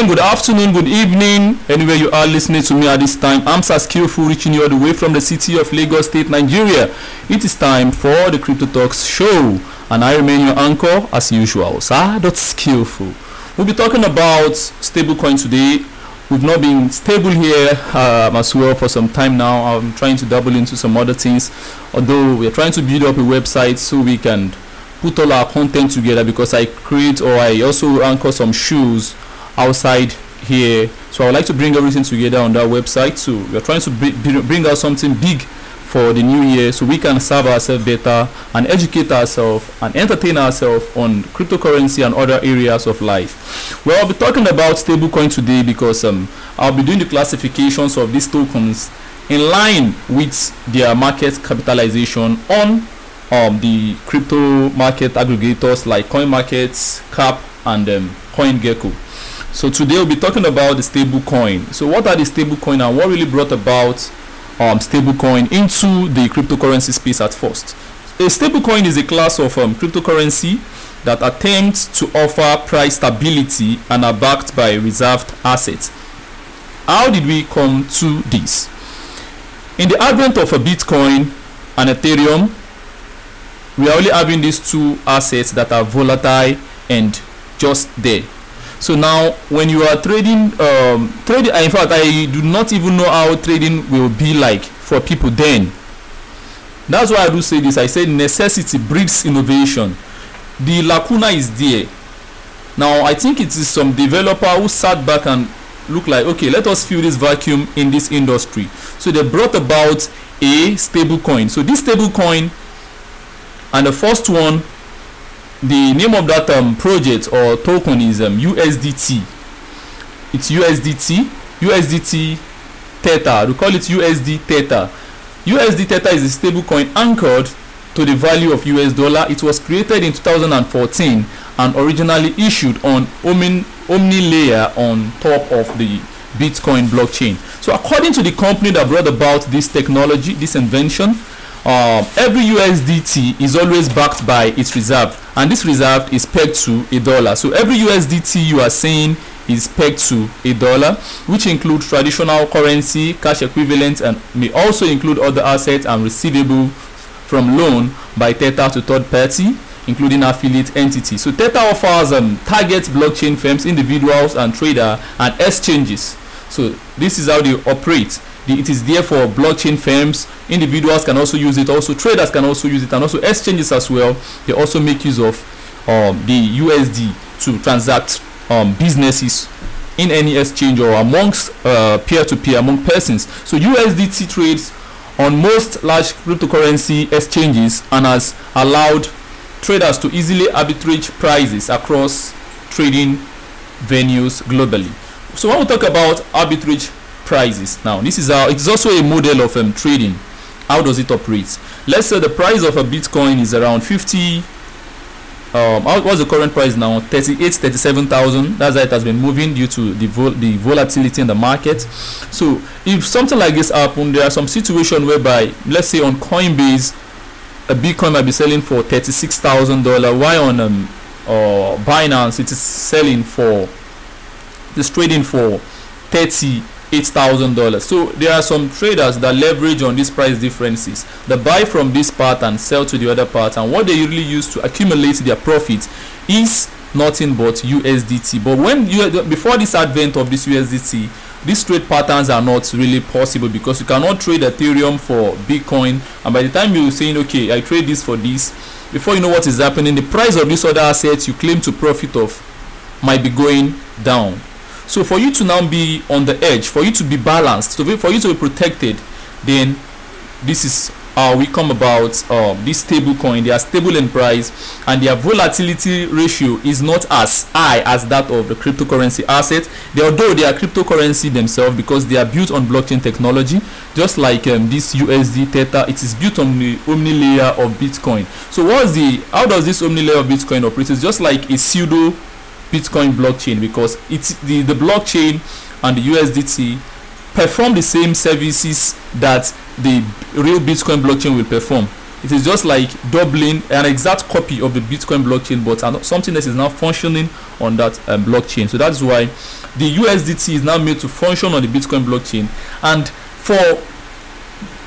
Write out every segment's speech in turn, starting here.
morning, good afternoon, good evening, anywhere you are listening to me at this time. I'm Sir Skillful, reaching you all the way from the city of Lagos State, Nigeria. It is time for the Crypto Talks show, and I remain your anchor as usual, Sir Skillful. We'll be talking about stablecoin today. We've not been stable here um, as well for some time now. I'm trying to double into some other things, although we're trying to build up a website so we can put all our content together because I create or I also anchor some shoes outside here. So I would like to bring everything together on that website. So we're trying to br- bring out something big for the new year so we can serve ourselves better and educate ourselves and entertain ourselves on cryptocurrency and other areas of life. Well, I'll be talking about stablecoin today because um, I'll be doing the classifications of these tokens in line with their market capitalization on um, the crypto market aggregators like CoinMarkets, Cap, and um, CoinGecko. So today we'll be talking about the stable coin. So what are the stable coin and what really brought about um, stable coin into the cryptocurrency space at first? A stable coin is a class of um, cryptocurrency that attempts to offer price stability and are backed by reserved assets. How did we come to this? In the advent of a Bitcoin and Ethereum, we are only having these two assets that are volatile and just there so now when you are trading um trading in fact i do not even know how trading will be like for people then. That's why i do say this. I say necessity breeds innovation. The lacuna is there. Now i think it is some developer who sat back and look like okay let us fill this vacuum in this industry. So they brought about a stable coin. So this stable coin and the first one the name of that um, project or token is um, USDT. It's USDT, USDT Tether. We call it USD Tether. USD Tether is a stable coin anchored to the value of US dollar. It was created in 2014 and originally issued on Omni layer on top of the Bitcoin blockchain. So according to the company that brought about this technology, this invention, um, every USDT is always backed by its reserve and this reserve is pegged to a dollar. So every USDT you are seeing is pegged to a dollar which include traditional currency cash equivalent and may also include other assets and receivable from loan by Tether to third party including affiliate entities so Tether offers um, targets blockchain firms individuals and trader and exchanges. So this is how they operate it is there for blockchain firms. Individuals can also use it. Also traders can also use it. And also exchanges as well they also make use of um, the usd to transact um, businesses in any exchange or amongst uh, peer-to-peer among persons. So usdt trades on most large cryptocurrency exchanges and has allowed traders to easily arbitrage prices across trading venues globally. So when we talk about arbitrage prices now. This is how it's also a model of um, trading. How does it operate? Let's say the price of a bitcoin is around 50 um what's the current price now? 38 37000 that's how it has been moving due to the vol the volatility in the market. So if something like this happen there are some situation whereby let's say on coinbase a bitcoin might be selling for 36000 dollar why on um or binance it is selling for it's trading for 30 eight thousand dollars. So there are some traders that leverage on these price differences. They buy from this part and sell to the other part. And what they usually use to accumulate their profit is nothing but USDT but when you before this advent of this USDT these trade patterns are not really possible because you cannot trade Ethereum for Bitcoin. And by the time you're saying okay I trade this for this before you know what is happening the price of this other asset you claim to profit of might be going down so for you to now be on the edge for you to be balanced so for you to be protected then this is how we come about um, this stable coin they are stable in price and their volatility ratio is not as high as that of the cryptocurrency asset. They although they are cryptocurrency themselves because they are built on blockchain technology just like um, this usd tether it is built on the omni layer of bitcoin. So what's the how does this omni layer of bitcoin operate? It's just like a pseudo Bitcoin blockchain because it's the, the blockchain and the USDT perform the same services that the real Bitcoin blockchain will perform. it is just like doubling an exact copy of the bitcoin blockchain but something that is now functioning on that um, blockchain so that's why the usdt is now made to function on the bitcoin blockchain and for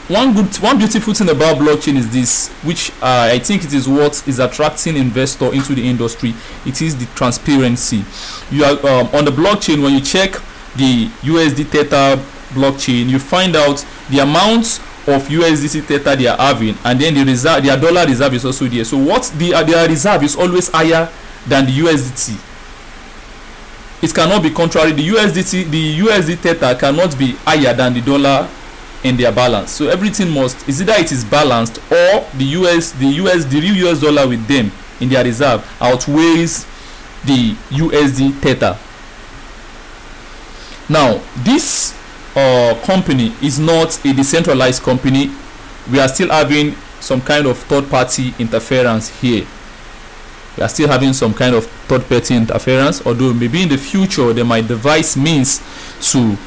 one good one beautiful thing about blockchain is this which uh, i think it is what is attracting investor into the industry. It is the transparency. You are um, on the blockchain when you check the usd tether blockchain you find out the amount of USDC tether they are having and then the reserve their dollar reserve is also there. So what the uh, their reserve is always higher than the USDT it cannot be contrary. The USDT the USD tether cannot be higher than the dollar in their balance. So everything must is either it is balanced or the US the US the real US dollar with them in their reserve outweighs the USD tether. Now this uh, company is not a decentralized company. We are still having some kind of third party interference here. We are still having some kind of third party interference although maybe in the future they might devise means to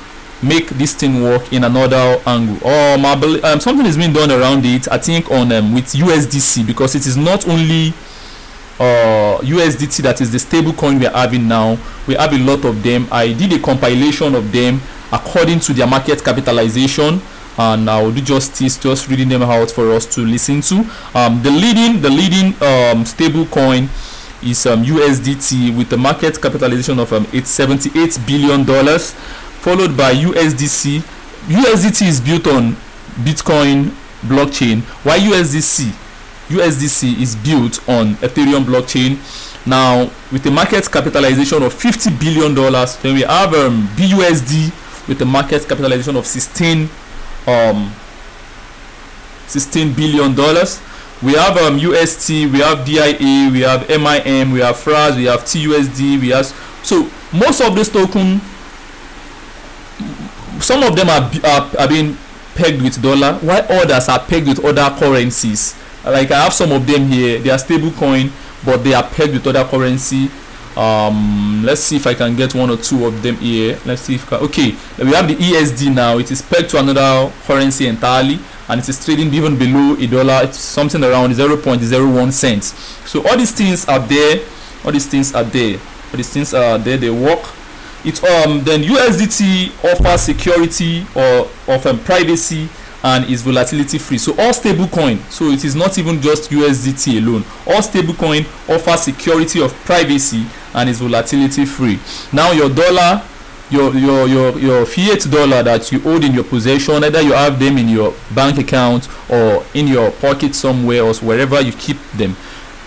make this thing work in another angle. Or um, um, something is being done around it i think on um, with usdc because it is not only uh, usdt that is the stable coin we are having now. We have a lot of them. I did a compilation of them according to their market capitalization and I will do justice just reading them out for us to listen to. Um, the leading the leading um, stable coin is um, USDT with a market capitalization of um, 78 billion dollars followed by USDC. USDT is built on Bitcoin blockchain while USDC USDC is built on Ethereum blockchain. Now with a market capitalization of 50 billion dollars then we have um, BUSD with a market capitalization of 16 um 16 billion dollars we have um UST we have DIA we have MIM we have FRAX we have TUSD we have so most of these token some of them are, are, are being pegged with dollar while others are pegged with other currencies. Like I have some of them here. They are stable coin but they are pegged with other currency. Um let's see if i can get one or two of them here. Let's see if okay. We have the esd now. It is pegged to another currency entirely and it is trading even below a dollar. It's something around 0.01 cents. So all these things are there. All these things are there. All these things are there. They work it um then usdt offers security or of um, privacy and is volatility free. So all stable coin so it is not even just usdt alone. All stable coin offer security of privacy and is volatility free. Now your dollar your your your your fiat dollar that you hold in your possession either you have them in your bank account or in your pocket somewhere or wherever you keep them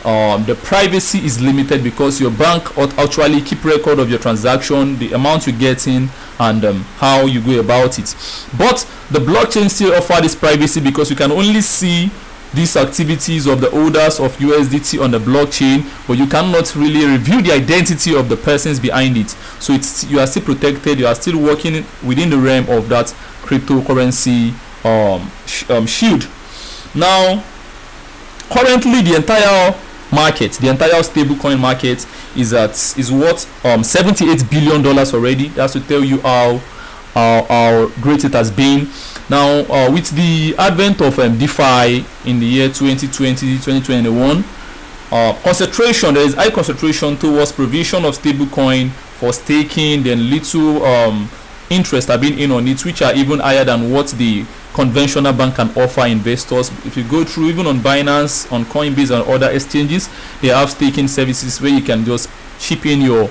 um, the privacy is limited because your bank actually keep record of your transaction the amount you get in and um, how you go about it. But the blockchain still offer this privacy because you can only see these activities of the holders of USDT on the blockchain but you cannot really review the identity of the persons behind it. So it's you are still protected you are still working within the realm of that cryptocurrency um, sh um, shield. Now currently the entire market. The entire stablecoin market is at is worth um 78 billion dollars already. That's to tell you how how, how great it has been. Now uh, with the advent of um, defi in the year 2020 2021 uh, concentration there is high concentration towards provision of stablecoin for staking then little um, interest have been in on it which are even higher than what the conventional bank can offer investors. If you go through even on binance on coinbase and other exchanges they have staking services where you can just chip in your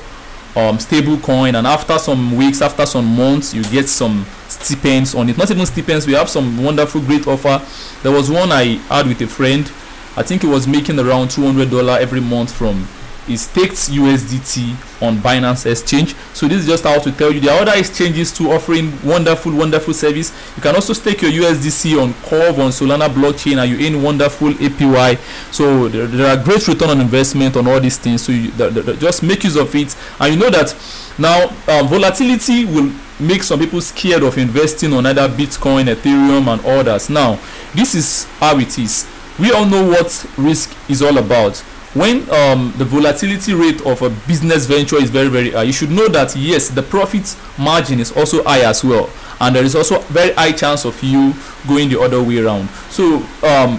um, stable coin and after some weeks after some months you get some stipends on it. Not even stipends we have some wonderful great offer. There was one i had with a friend. I think he was making around 200 dollar every month from he staked USDT on Binance Exchange. So this is just how to tell you. There are other exchanges too offering wonderful, wonderful service. You can also stake your USDC on Curve on Solana blockchain and you earn wonderful APY. So there, there are great return on investment on all these things. So you, the, the, the, just make use of it. And you know that now um, volatility will make some people scared of investing on either Bitcoin, Ethereum, and others. Now this is how it is. We all know what risk is all about when um, the volatility rate of a business venture is very very high you should know that yes the profit margin is also high as well. And there is also very high chance of you going the other way around. So um,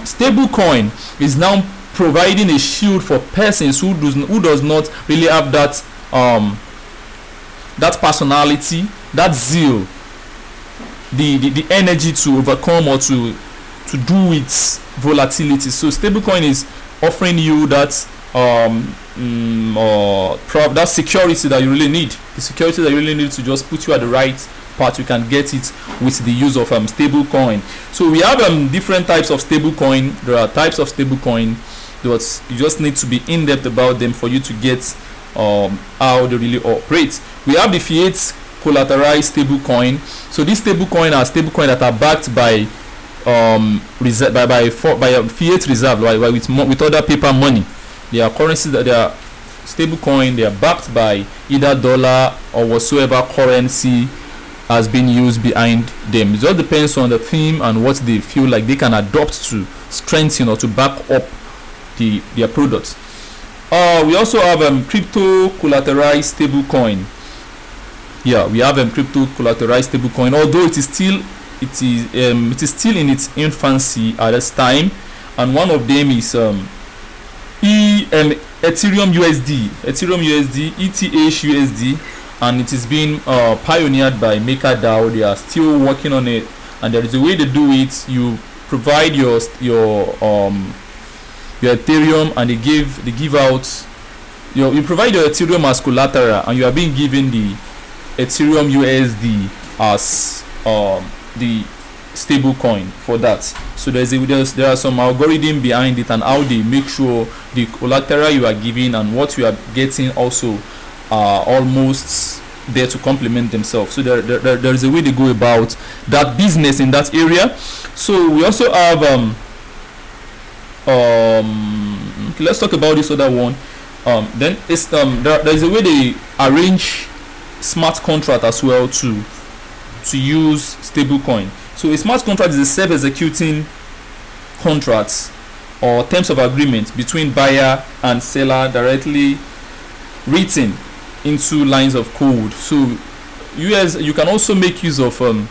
is now providing a shield for persons who does who does not really have that um, that personality that zeal the, the the energy to overcome or to to do with volatility. So stablecoin is offering you that um or prob that security that you really need. The security that you really need to just put you at the right path you can get it with the use of um stable coin so we have um different types of stable coin there are types of stable coin you just need to be in depth about them for you to get um how they really operate. We have the fiat collateralized stable coin so these stable coin are stable coin that are backed by um reserve by by for, by a fiat reserve by, with with other paper money. They are currencies that they are stable coin they are backed by either dollar or whatsoever currency has been used behind them. It all depends on the theme and what they feel like they can adopt to strengthen or to back up the their products. Uh we also have um crypto collateralized stable coin. Yeah we have um crypto collateralized stable coin although it is still it is um it is still in its infancy at this time and one of them is um e um, ethereum usd ethereum usd eth usd and it is being uh, pioneered by makerdao. They are still working on it and there is a way they do it. You provide your your um your ethereum and they give they give out your you provide your ethereum as collateral and you are being given the ethereum usd as um the stable coin for that. So there's a there's, there are some algorithm behind it and how they make sure the collateral you are giving and what you are getting also are almost there to complement themselves. So there, there, there is a way they go about that business in that area. So we also have um um let's talk about this other one. Um then it's um there, there is a way they arrange smart contract as well to to use stablecoin so a smart contract is a self-executing contract or terms of agreement between buyer and seller directly written into lines of code. So us you can also make use of um,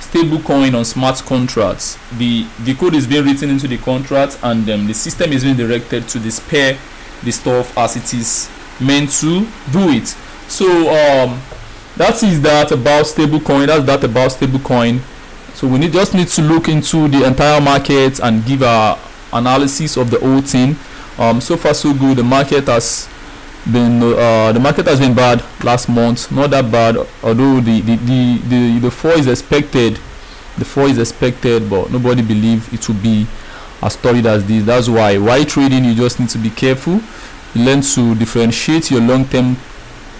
stable coin on smart contracts. The the code is being written into the contract and um, the system is being directed to display the stuff as it is meant to do it. So um that is that about stable coin that's that about stable coin so we need just need to look into the entire market and give our analysis of the whole thing. Um so far so good. The market has been uh, the market has been bad last month. Not that bad although the the the the, the is expected. The fall is expected but nobody believe it will be as solid as this. That's why why trading you just need to be careful. Learn to differentiate your long-term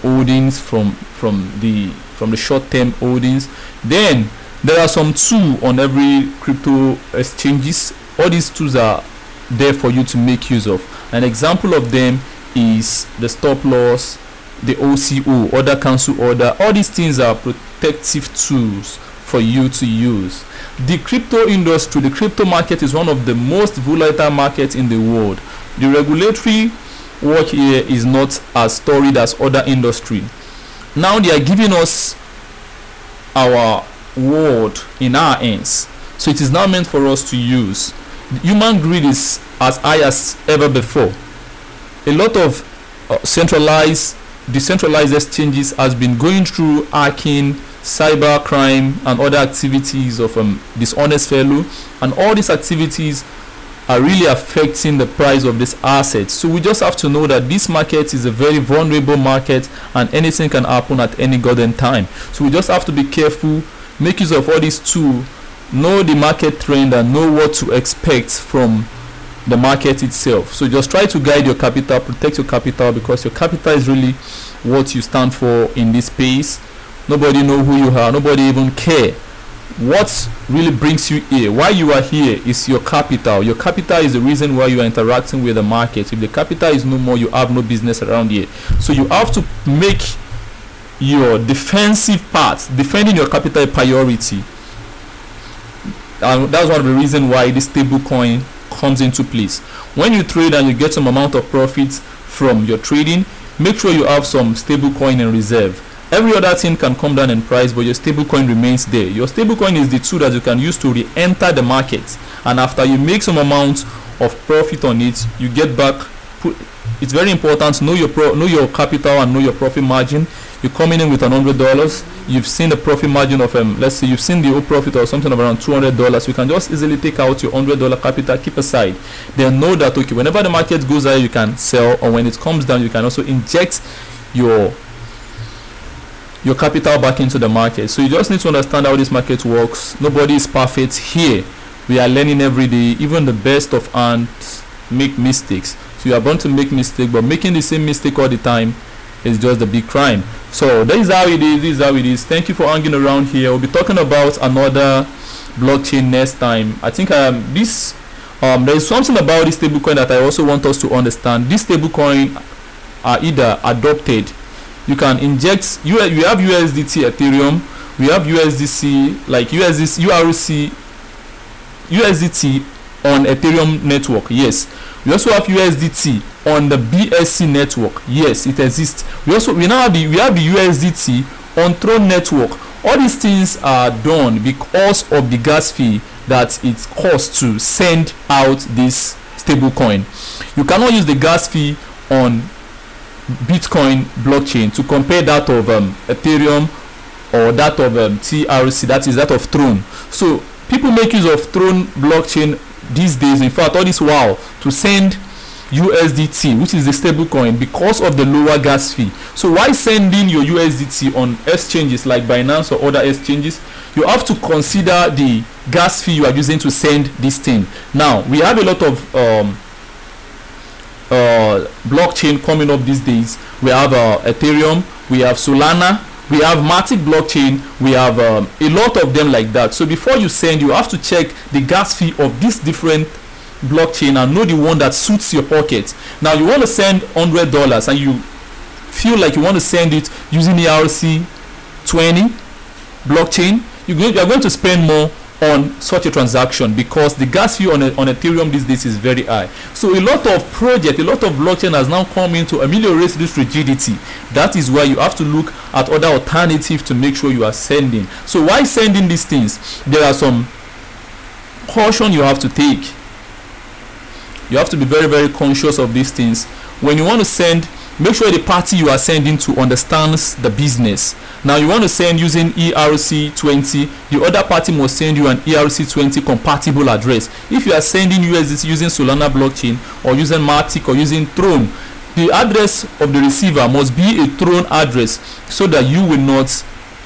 holdings from from the from the short-term holdings. Then there are some tools on every crypto exchanges. All these tools are there for you to make use of. An example of them is the stop loss the oco order cancel order. All these things are protective tools for you to use. The crypto industry the crypto market is one of the most volatile markets in the world. The regulatory work here is not as storied as other industry. Now they are giving us our world in our hands. So it is now meant for us to use. Human greed is as high as ever before. A lot of uh, centralized decentralized exchanges has been going through hacking cyber crime and other activities of um, dishonest fellow. And all these activities are really affecting the price of this asset. So we just have to know that this market is a very vulnerable market and anything can happen at any golden time. So we just have to be careful make use of all these tools know the market trend and know what to expect from the market itself. So just try to guide your capital protect your capital because your capital is really what you stand for in this space. Nobody know who you are. Nobody even care what really brings you here? Why you are here is your capital. Your capital is the reason why you are interacting with the market. If the capital is no more you have no business around here. So you have to make your defensive part defending your capital a priority. And that's one of the reasons why this stable coin comes into place. When you trade and you get some amount of profit from your trading make sure you have some stable coin in reserve every other thing can come down in price but your stablecoin remains there. Your stablecoin is the tool that you can use to re-enter the market. And after you make some amount of profit on it you get back put it's very important to know your pro know your capital and know your profit margin. You're coming in with hundred dollars. You've seen the profit margin of um let's say you've seen the whole profit or something of around two hundred dollars. You can just easily take out your hundred dollar capital keep aside. Then know that okay whenever the market goes high you can sell or when it comes down you can also inject your your capital back into the market. So you just need to understand how this market works. Nobody is perfect here. We are learning every day. Even the best of ants make mistakes. So you are bound to make mistake but making the same mistake all the time is just a big crime. So that is how it is. This is how it is. Thank you for hanging around here. We'll be talking about another blockchain next time. I think um this um there is something about this stablecoin that i also want us to understand. This stablecoin are either adopted you can inject you you have usdt ethereum we have usdc like usdc urc usdt on ethereum network yes. We also have usdt on the bsc network yes it exists. We also we now have the we have the usdt on tron network. All these things are done because of the gas fee that it costs to send out this stable coin you cannot use the gas fee on bitcoin blockchain to compare that of um, ethereum or that of um, trc that is that of tron so people make use of tron blockchain these days. In fact all this while to send USDT which is the stable coin because of the lower gas fee. So why sending your USDT on exchanges like Binance or other exchanges? You have to consider the gas fee you are using to send this thing. Now we have a lot of um, uh, blockchain coming up these days. We have uh, Ethereum we have Solana we have Matic blockchain we have um, a lot of them like that. So before you send you have to check the gas fee of these different blockchain and know the one that suits your pocket. Now you want to send hundred dollars and you feel like you want to send it using the ERC 20 blockchain you you are going to spend more on such a transaction because the gas fee on, a, on ethereum these days is very high. So a lot of project a lot of blockchain has now come in to ameliorate this rigidity. That is why you have to look at other alternative to make sure you are sending. So why sending these things? There are some caution you have to take. You have to be very very conscious of these things. When you want to send make sure the party you are sending to understands the business. Now you want to send using erc20 the other party must send you an erc20 compatible address. If you are sending usdt using solana blockchain or using matic or using tron the address of the receiver must be a tron address so that you will not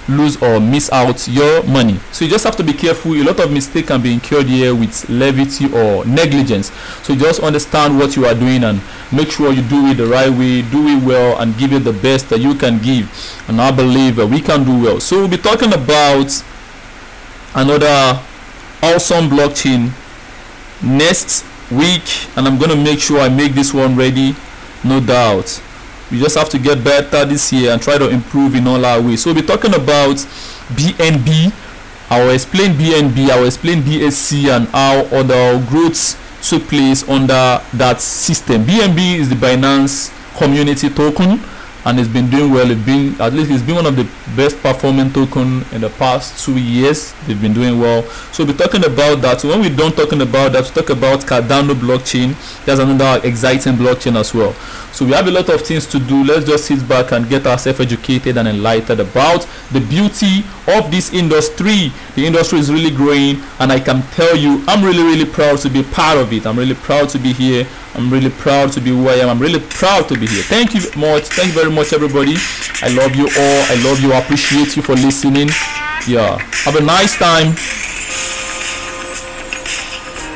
lose or miss out your money. So you just have to be careful. A lot of mistake can be incurred here with levity or negligence. So just understand what you are doing and make sure you do it the right way do it well and give it the best that you can give. And i believe uh, we can do well. So we'll be talking about another awesome blockchain. Next week and i'm gonna make sure i make this one ready no doubt. We just have to get better this year and try to improve in all our ways. So we'll be talking about bnb i will explain bnb i will explain bsc and how other growths took place under that system. Bnb is the binance community token and it's been doing well. It's been at least it's been one of the best performing token in the past two years. They've been doing well. So we're talking about that. So when we're done talking about that we talk about cardano blockchain. There's another exciting blockchain as well. So we have a lot of things to do. Let's just sit back and get ourselves educated and enlightened about the beauty of this industry. The industry is really growing and i can tell you i'm really really proud to be part of it. I'm really proud to be here. I'm really proud to be who i am. I'm really proud to be here. Thank you much. Thank you very much everybody. I love you all. I love you. I appreciate you for listening. Yeah. Have a nice time